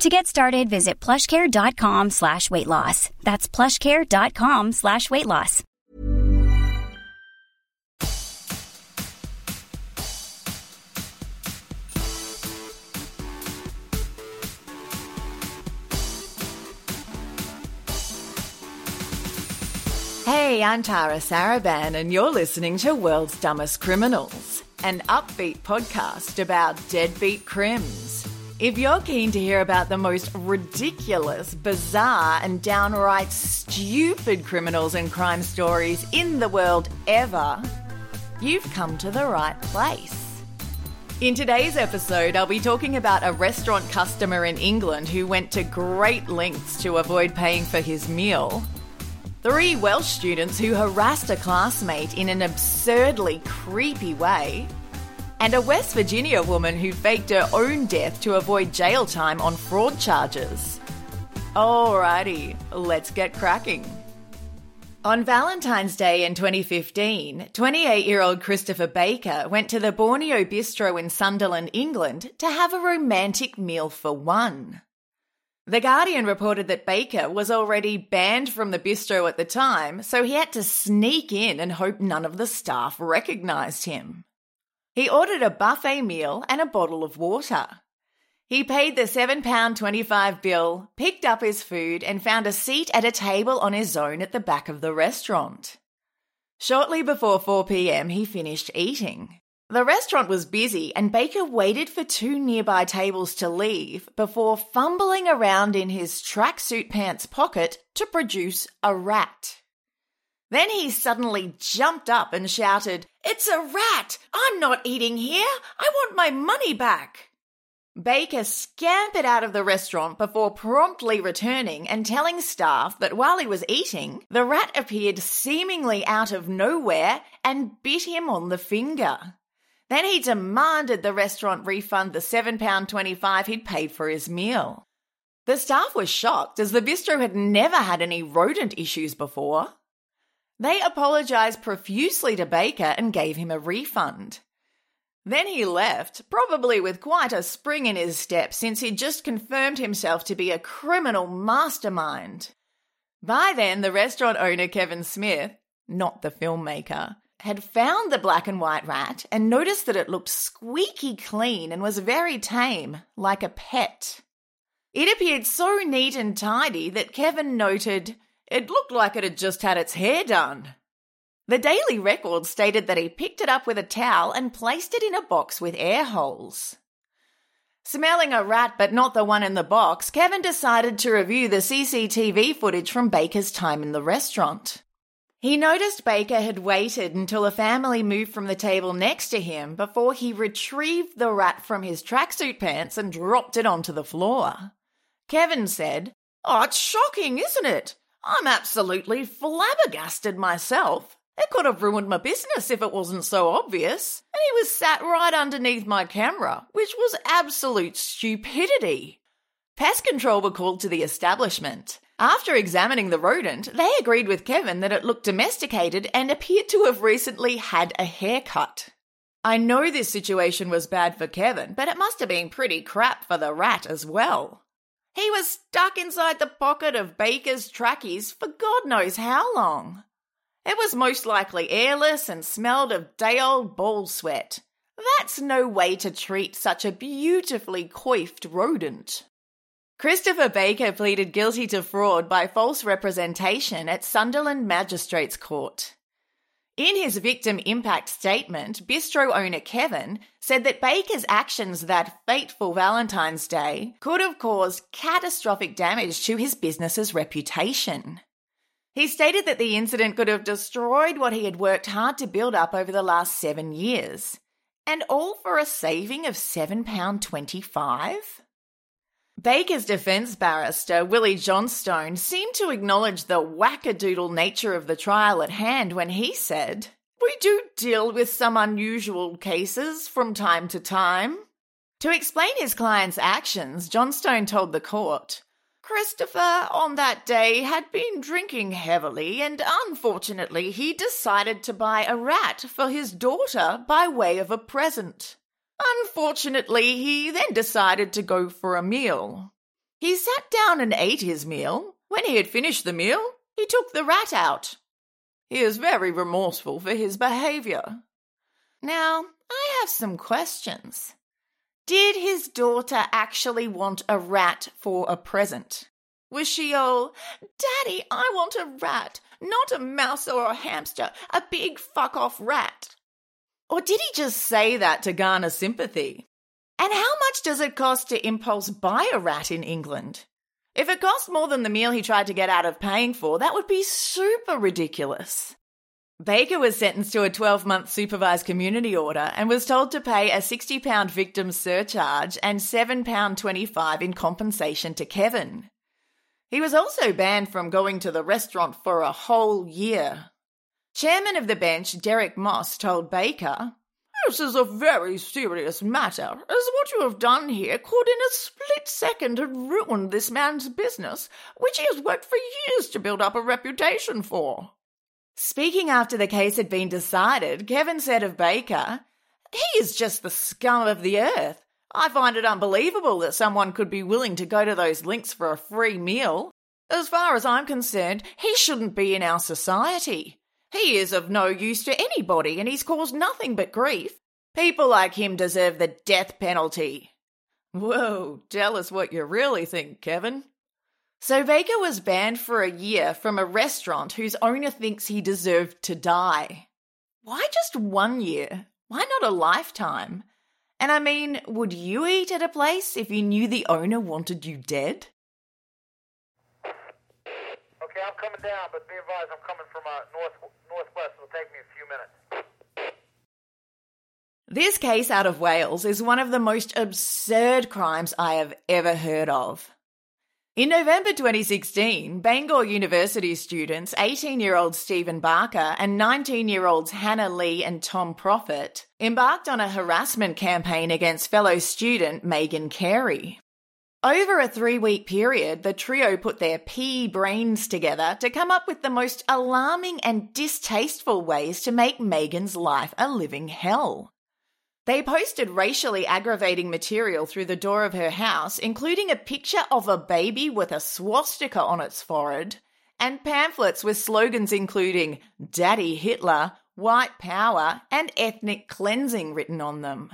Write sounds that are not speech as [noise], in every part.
To get started, visit plushcare.com slash weight loss. That's plushcare.com slash weight loss. Hey, I'm Tara Saraban, and you're listening to World's Dumbest Criminals, an upbeat podcast about deadbeat crims. If you're keen to hear about the most ridiculous, bizarre, and downright stupid criminals and crime stories in the world ever, you've come to the right place. In today's episode, I'll be talking about a restaurant customer in England who went to great lengths to avoid paying for his meal. Three Welsh students who harassed a classmate in an absurdly creepy way. And a West Virginia woman who faked her own death to avoid jail time on fraud charges. Alrighty, let's get cracking. On Valentine's Day in 2015, 28 year old Christopher Baker went to the Borneo Bistro in Sunderland, England to have a romantic meal for one. The Guardian reported that Baker was already banned from the bistro at the time, so he had to sneak in and hope none of the staff recognized him. He ordered a buffet meal and a bottle of water. He paid the £7.25 bill, picked up his food, and found a seat at a table on his own at the back of the restaurant. Shortly before 4 pm, he finished eating. The restaurant was busy, and Baker waited for two nearby tables to leave before fumbling around in his tracksuit pants pocket to produce a rat. Then he suddenly jumped up and shouted, It's a rat! I'm not eating here! I want my money back! Baker scampered out of the restaurant before promptly returning and telling staff that while he was eating, the rat appeared seemingly out of nowhere and bit him on the finger. Then he demanded the restaurant refund the £7.25 he'd paid for his meal. The staff was shocked as the bistro had never had any rodent issues before. They apologised profusely to Baker and gave him a refund. Then he left, probably with quite a spring in his step since he'd just confirmed himself to be a criminal mastermind. By then, the restaurant owner Kevin Smith, not the filmmaker, had found the black and white rat and noticed that it looked squeaky clean and was very tame, like a pet. It appeared so neat and tidy that Kevin noted it looked like it had just had its hair done. The Daily Record stated that he picked it up with a towel and placed it in a box with air holes. Smelling a rat but not the one in the box, Kevin decided to review the CCTV footage from Baker's time in the restaurant. He noticed Baker had waited until a family moved from the table next to him before he retrieved the rat from his tracksuit pants and dropped it onto the floor. Kevin said, Oh, it's shocking, isn't it? I'm absolutely flabbergasted myself. It could have ruined my business if it wasn't so obvious. And he was sat right underneath my camera, which was absolute stupidity. Pest control were called to the establishment. After examining the rodent, they agreed with Kevin that it looked domesticated and appeared to have recently had a haircut. I know this situation was bad for Kevin, but it must have been pretty crap for the rat as well. He was stuck inside the pocket of Baker's trackies for God knows how long. It was most likely airless and smelled of day old ball sweat. That's no way to treat such a beautifully coiffed rodent. Christopher Baker pleaded guilty to fraud by false representation at Sunderland Magistrates Court. In his victim impact statement, bistro owner Kevin said that Baker's actions that fateful Valentine's Day could have caused catastrophic damage to his business's reputation. He stated that the incident could have destroyed what he had worked hard to build up over the last seven years, and all for a saving of £7.25? Baker's defense barrister, Willie Johnstone, seemed to acknowledge the wackadoodle nature of the trial at hand when he said, We do deal with some unusual cases from time to time. To explain his client's actions, Johnstone told the court, Christopher, on that day, had been drinking heavily, and unfortunately, he decided to buy a rat for his daughter by way of a present. Unfortunately, he then decided to go for a meal. He sat down and ate his meal. When he had finished the meal, he took the rat out. He is very remorseful for his behaviour. Now, I have some questions. Did his daughter actually want a rat for a present? Was she all, Daddy, I want a rat, not a mouse or a hamster, a big fuck off rat? Or did he just say that to garner sympathy? And how much does it cost to impulse buy a rat in England? If it cost more than the meal he tried to get out of paying for, that would be super ridiculous. Baker was sentenced to a 12 month supervised community order and was told to pay a £60 victim surcharge and £7.25 in compensation to Kevin. He was also banned from going to the restaurant for a whole year. Chairman of the bench, Derek Moss, told Baker, This is a very serious matter, as what you have done here could in a split second have ruined this man's business, which he has worked for years to build up a reputation for. Speaking after the case had been decided, Kevin said of Baker, He is just the scum of the earth. I find it unbelievable that someone could be willing to go to those links for a free meal. As far as I'm concerned, he shouldn't be in our society. He is of no use to anybody and he's caused nothing but grief. People like him deserve the death penalty. Whoa, tell us what you really think, Kevin. So Baker was banned for a year from a restaurant whose owner thinks he deserved to die. Why just one year? Why not a lifetime? And I mean, would you eat at a place if you knew the owner wanted you dead? Okay, I'm coming down, but be advised, I'm coming from uh, north northwest. It'll take me a few minutes. This case out of Wales is one of the most absurd crimes I have ever heard of. In November 2016, Bangor University students 18 year old Stephen Barker and 19 year olds Hannah Lee and Tom Profit embarked on a harassment campaign against fellow student Megan Carey. Over a three week period, the trio put their pea brains together to come up with the most alarming and distasteful ways to make Megan's life a living hell. They posted racially aggravating material through the door of her house, including a picture of a baby with a swastika on its forehead, and pamphlets with slogans including Daddy Hitler, White Power, and Ethnic Cleansing written on them.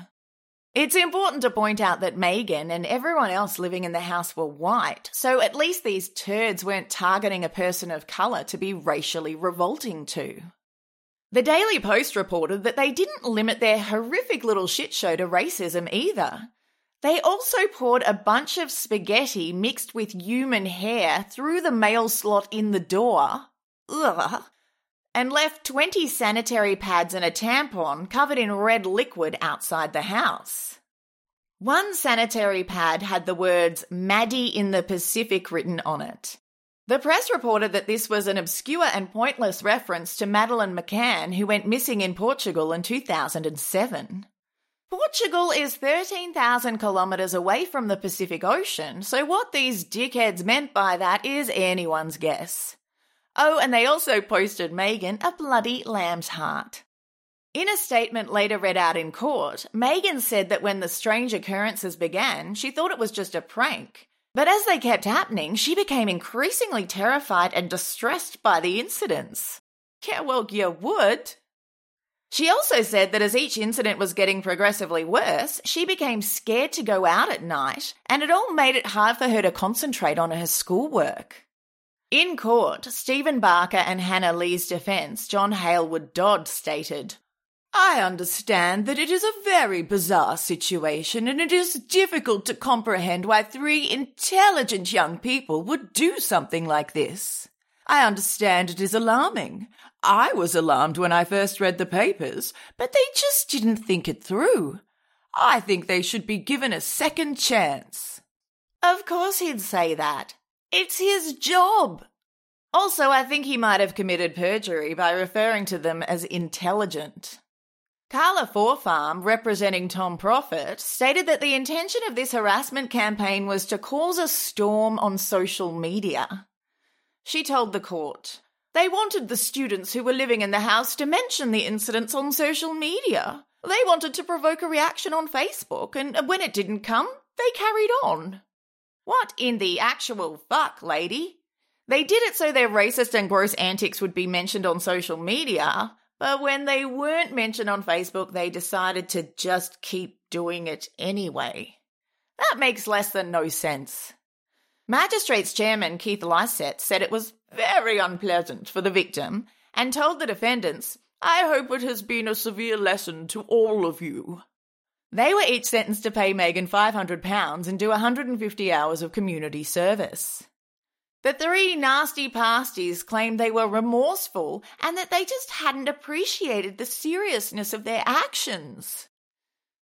It's important to point out that Megan and everyone else living in the house were white, so at least these turds weren't targeting a person of colour to be racially revolting to. The Daily Post reported that they didn't limit their horrific little shit show to racism either. They also poured a bunch of spaghetti mixed with human hair through the mail slot in the door. Ugh and left 20 sanitary pads and a tampon covered in red liquid outside the house. One sanitary pad had the words Maddie in the Pacific written on it. The press reported that this was an obscure and pointless reference to Madeleine McCann, who went missing in Portugal in 2007. Portugal is 13,000 kilometres away from the Pacific Ocean, so what these dickheads meant by that is anyone's guess. Oh, and they also posted Megan a bloody lamb's heart. In a statement later read out in court, Megan said that when the strange occurrences began, she thought it was just a prank. But as they kept happening, she became increasingly terrified and distressed by the incidents. Yeah, well, you would. She also said that as each incident was getting progressively worse, she became scared to go out at night, and it all made it hard for her to concentrate on her schoolwork. In court, Stephen Barker and Hannah Lee's defence, John Halewood Dodd, stated, I understand that it is a very bizarre situation and it is difficult to comprehend why three intelligent young people would do something like this. I understand it is alarming. I was alarmed when I first read the papers, but they just didn't think it through. I think they should be given a second chance. Of course he'd say that. It's his job. Also, I think he might have committed perjury by referring to them as intelligent. Carla Forfarm, representing Tom Profit, stated that the intention of this harassment campaign was to cause a storm on social media. She told the court, They wanted the students who were living in the house to mention the incidents on social media. They wanted to provoke a reaction on Facebook, and when it didn't come, they carried on. What in the actual fuck, lady? They did it so their racist and gross antics would be mentioned on social media, but when they weren't mentioned on Facebook, they decided to just keep doing it anyway. That makes less than no sense. Magistrates Chairman Keith Lycett said it was very unpleasant for the victim and told the defendants, I hope it has been a severe lesson to all of you. They were each sentenced to pay Megan £500 and do 150 hours of community service. The three nasty pasties claimed they were remorseful and that they just hadn't appreciated the seriousness of their actions.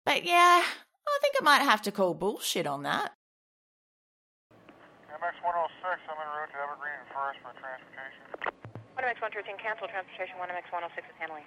But yeah, I think I might have to call bullshit on that. MX 106, I'm en route to Evergreen and First for transportation. 1MX 113 cancel transportation. 1MX 106 is handling.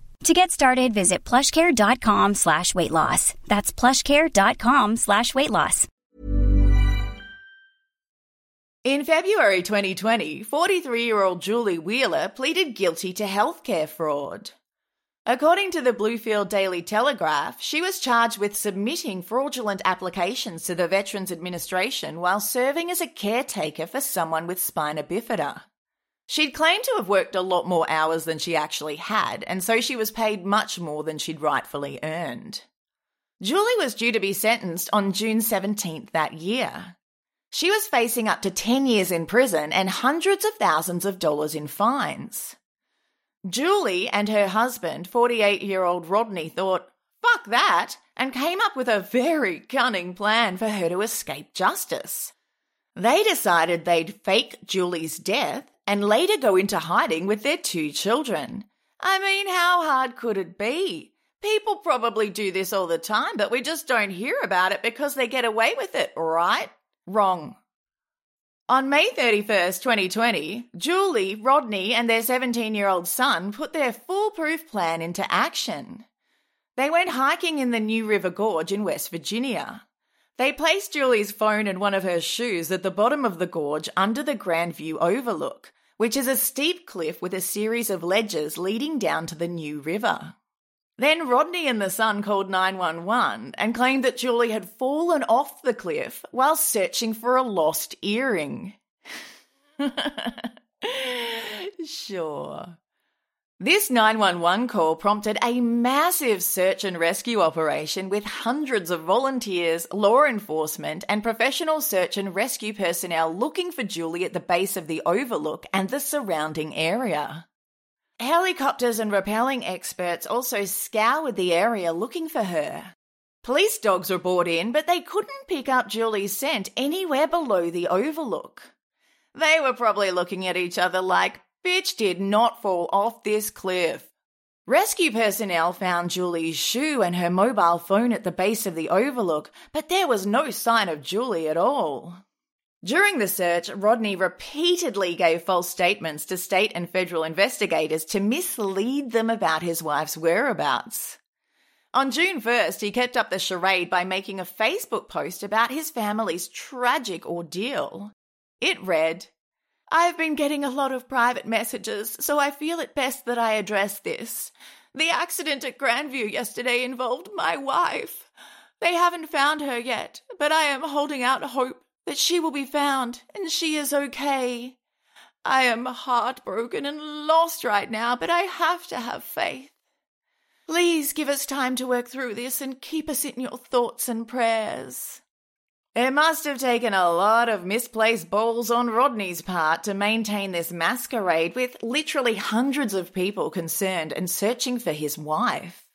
To get started, visit plushcare.com slash weight loss. That's plushcare.com slash weight loss. In February 2020, 43 year old Julie Wheeler pleaded guilty to healthcare fraud. According to the Bluefield Daily Telegraph, she was charged with submitting fraudulent applications to the Veterans Administration while serving as a caretaker for someone with spina bifida. She'd claimed to have worked a lot more hours than she actually had, and so she was paid much more than she'd rightfully earned. Julie was due to be sentenced on June 17th that year. She was facing up to 10 years in prison and hundreds of thousands of dollars in fines. Julie and her husband, 48 year old Rodney, thought, fuck that, and came up with a very cunning plan for her to escape justice. They decided they'd fake Julie's death and later go into hiding with their two children. I mean, how hard could it be? People probably do this all the time, but we just don't hear about it because they get away with it, right? Wrong. On May 31st, 2020, Julie, Rodney, and their 17 year old son put their foolproof plan into action. They went hiking in the New River Gorge in West Virginia. They placed Julie's phone and one of her shoes at the bottom of the gorge under the Grandview Overlook, which is a steep cliff with a series of ledges leading down to the New River. Then Rodney and the son called 911 and claimed that Julie had fallen off the cliff while searching for a lost earring. [laughs] sure. This 911 call prompted a massive search and rescue operation with hundreds of volunteers, law enforcement, and professional search and rescue personnel looking for Julie at the base of the overlook and the surrounding area. Helicopters and rappelling experts also scoured the area looking for her. Police dogs were brought in, but they couldn't pick up Julie's scent anywhere below the overlook. They were probably looking at each other like, bitch did not fall off this cliff. Rescue personnel found Julie's shoe and her mobile phone at the base of the overlook, but there was no sign of Julie at all. During the search, Rodney repeatedly gave false statements to state and federal investigators to mislead them about his wife's whereabouts. On June 1st, he kept up the charade by making a Facebook post about his family's tragic ordeal. It read, I've been getting a lot of private messages, so I feel it best that I address this. The accident at Grandview yesterday involved my wife. They haven't found her yet, but I am holding out hope that she will be found and she is okay. I am heartbroken and lost right now, but I have to have faith. Please give us time to work through this and keep us in your thoughts and prayers. It must have taken a lot of misplaced balls on Rodney's part to maintain this masquerade with literally hundreds of people concerned and searching for his wife.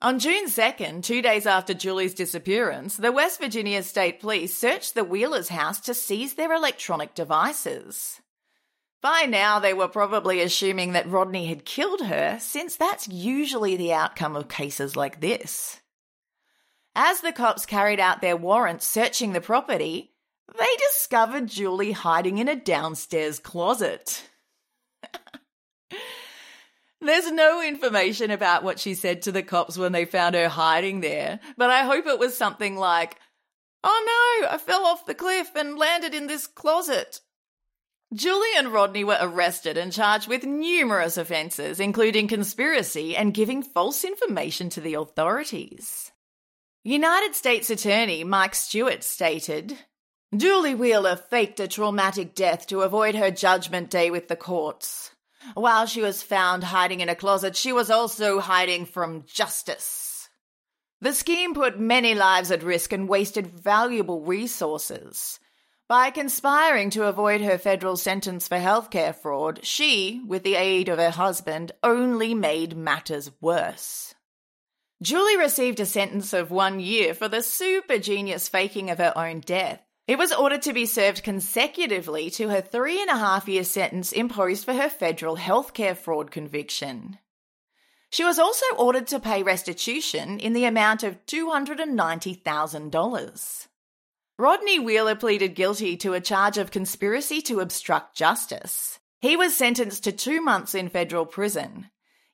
On June 2nd, two days after Julie's disappearance, the West Virginia State Police searched the Wheelers' house to seize their electronic devices. By now, they were probably assuming that Rodney had killed her, since that's usually the outcome of cases like this. As the cops carried out their warrant searching the property, they discovered Julie hiding in a downstairs closet. [laughs] There's no information about what she said to the cops when they found her hiding there, but I hope it was something like, Oh no, I fell off the cliff and landed in this closet. Julie and Rodney were arrested and charged with numerous offences, including conspiracy and giving false information to the authorities. United States Attorney Mike Stewart stated Julie Wheeler faked a traumatic death to avoid her judgment day with the courts. While she was found hiding in a closet, she was also hiding from justice. The scheme put many lives at risk and wasted valuable resources. By conspiring to avoid her federal sentence for healthcare fraud, she, with the aid of her husband, only made matters worse. Julie received a sentence of one year for the super genius faking of her own death. It was ordered to be served consecutively to her three and a half year sentence imposed for her federal healthcare fraud conviction. She was also ordered to pay restitution in the amount of $290,000. Rodney Wheeler pleaded guilty to a charge of conspiracy to obstruct justice. He was sentenced to two months in federal prison.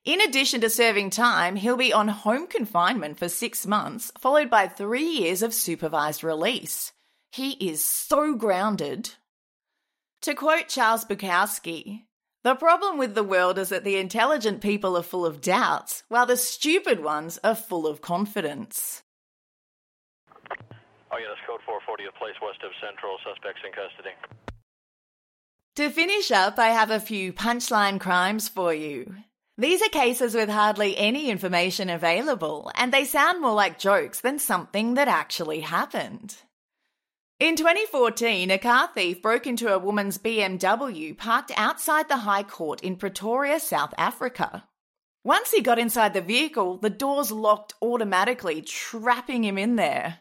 In addition to serving time, he'll be on home confinement for six months, followed by three years of supervised release. He is so grounded. To quote Charles Bukowski, the problem with the world is that the intelligent people are full of doubts, while the stupid ones are full of confidence. Oh, yeah, that's code 440 of place west of Central. Suspects in custody. To finish up, I have a few punchline crimes for you. These are cases with hardly any information available, and they sound more like jokes than something that actually happened. In 2014, a car thief broke into a woman's BMW parked outside the High Court in Pretoria, South Africa. Once he got inside the vehicle, the doors locked automatically, trapping him in there.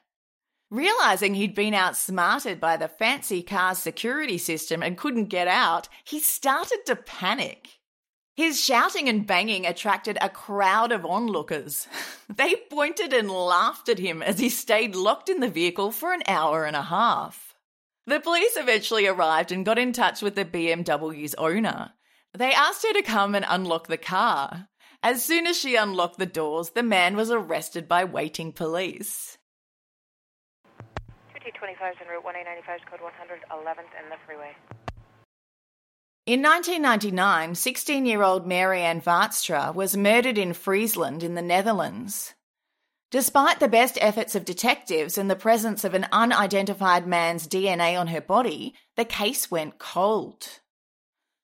Realizing he'd been outsmarted by the fancy car's security system and couldn't get out, he started to panic. His shouting and banging attracted a crowd of onlookers. [laughs] They pointed and laughed at him as he stayed locked in the vehicle for an hour and a half. The police eventually arrived and got in touch with the BMW's owner. They asked her to come and unlock the car. As soon as she unlocked the doors, the man was arrested by waiting police. 2T25 is en route 1895 code 100, 11th and the freeway. In 1999, 16 year old Marianne Vaatstra was murdered in Friesland in the Netherlands. Despite the best efforts of detectives and the presence of an unidentified man's DNA on her body, the case went cold.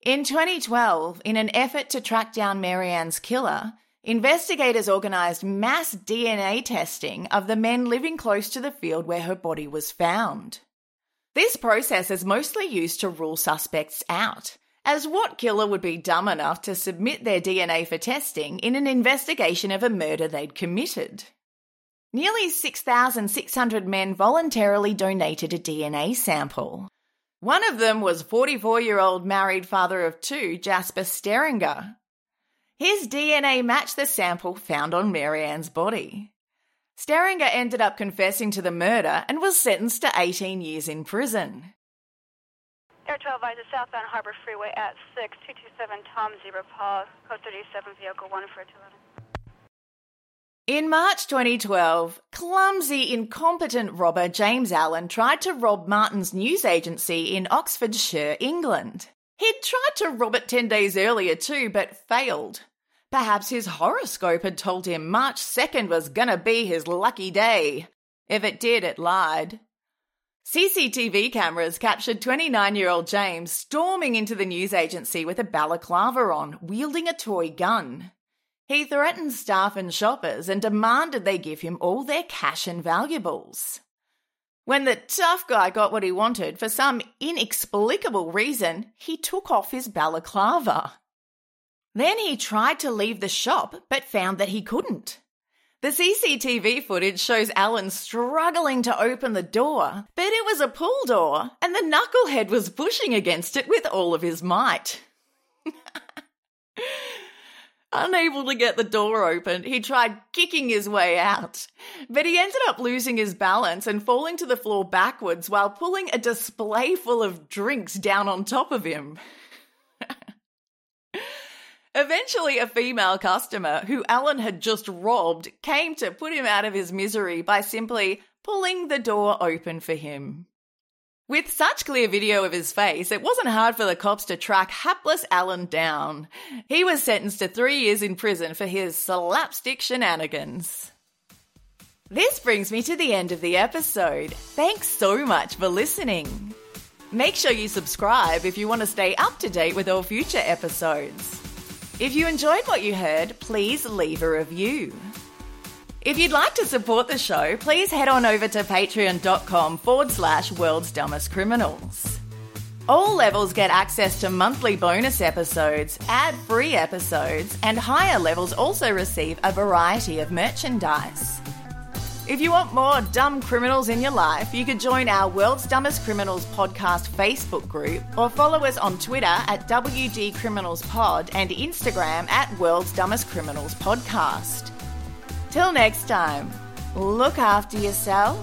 In 2012, in an effort to track down Marianne's killer, investigators organised mass DNA testing of the men living close to the field where her body was found. This process is mostly used to rule suspects out, as what killer would be dumb enough to submit their DNA for testing in an investigation of a murder they'd committed? Nearly 6,600 men voluntarily donated a DNA sample. One of them was 44 year old married father of two, Jasper Steringa. His DNA matched the sample found on Marianne's body. Steringer ended up confessing to the murder and was sentenced to 18 years in prison. Air 12 advisor southbound Harbor Freeway at 6, 227 Tom Zebra code 37, vehicle 1 for 211. In March 2012, clumsy, incompetent robber James Allen tried to rob Martin's news agency in Oxfordshire, England. He'd tried to rob it 10 days earlier too, but failed. Perhaps his horoscope had told him March 2nd was gonna be his lucky day. If it did, it lied. CCTV cameras captured 29 year old James storming into the news agency with a balaclava on, wielding a toy gun. He threatened staff and shoppers and demanded they give him all their cash and valuables. When the tough guy got what he wanted, for some inexplicable reason, he took off his balaclava. Then he tried to leave the shop, but found that he couldn't. The CCTV footage shows Alan struggling to open the door, but it was a pull door, and the knucklehead was pushing against it with all of his might. [laughs] Unable to get the door open, he tried kicking his way out, but he ended up losing his balance and falling to the floor backwards while pulling a display full of drinks down on top of him. Eventually, a female customer who Alan had just robbed came to put him out of his misery by simply pulling the door open for him. With such clear video of his face, it wasn't hard for the cops to track hapless Alan down. He was sentenced to three years in prison for his slapstick shenanigans. This brings me to the end of the episode. Thanks so much for listening. Make sure you subscribe if you want to stay up to date with all future episodes. If you enjoyed what you heard, please leave a review. If you'd like to support the show, please head on over to patreon.com forward slash world's dumbest criminals. All levels get access to monthly bonus episodes, ad free episodes, and higher levels also receive a variety of merchandise. If you want more dumb criminals in your life, you could join our World's Dumbest Criminals podcast Facebook group or follow us on Twitter at WD Criminals Pod and Instagram at World's Dumbest Criminals Podcast. Till next time, look after yourself,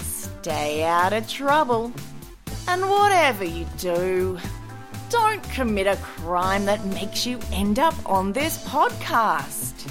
stay out of trouble, and whatever you do, don't commit a crime that makes you end up on this podcast.